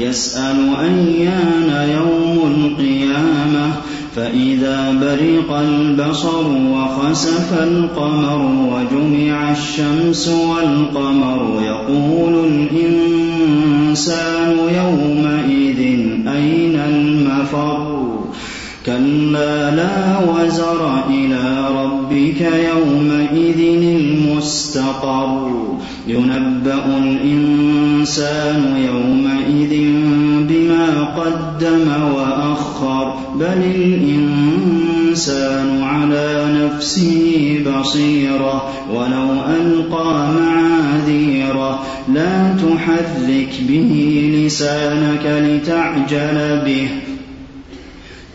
يسأل أيان يوم القيامة فإذا برق البصر وخسف القمر وجمع الشمس والقمر يقول الإنسان كلا لا وزر إلى ربك يومئذ المستقر. ينبأ الإنسان يومئذ بما قدم وأخر. بل الإنسان على نفسه بصيرة. ولو ألقى معاذيره لا تحرك به لسانك لتعجل به.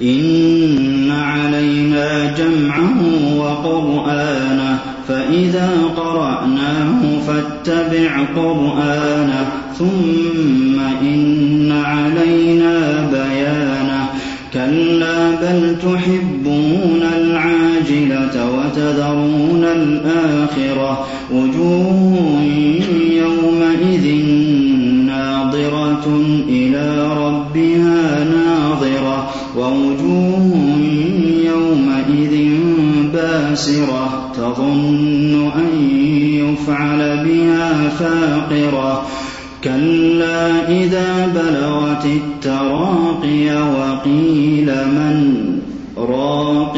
إن علينا جمعه وقرآنه فإذا قرأناه فاتبع قرآنه ثم إن علينا بيانه كلا بل تحبون العاجلة وتذرون الآخرة وجوه يومئذ ناظرة إلى ربها ناظرة ووجوه يومئذ باسرة تظن أن يفعل بها فاقرة. كلا إذا بلغت التراقي وقيل من راق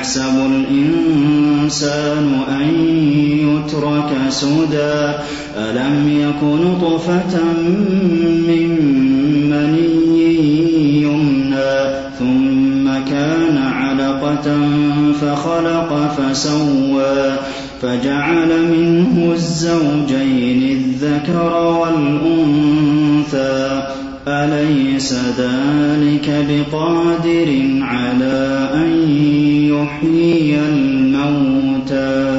أيحسب الإنسان أن يترك سدى. ألم يك نطفة من مني يمنى ثم كان علقة فخلق فسوى. فجعل منه الزوجين الذكر والأنثى. أليس ذلك بقادر على أن يحيي الموتى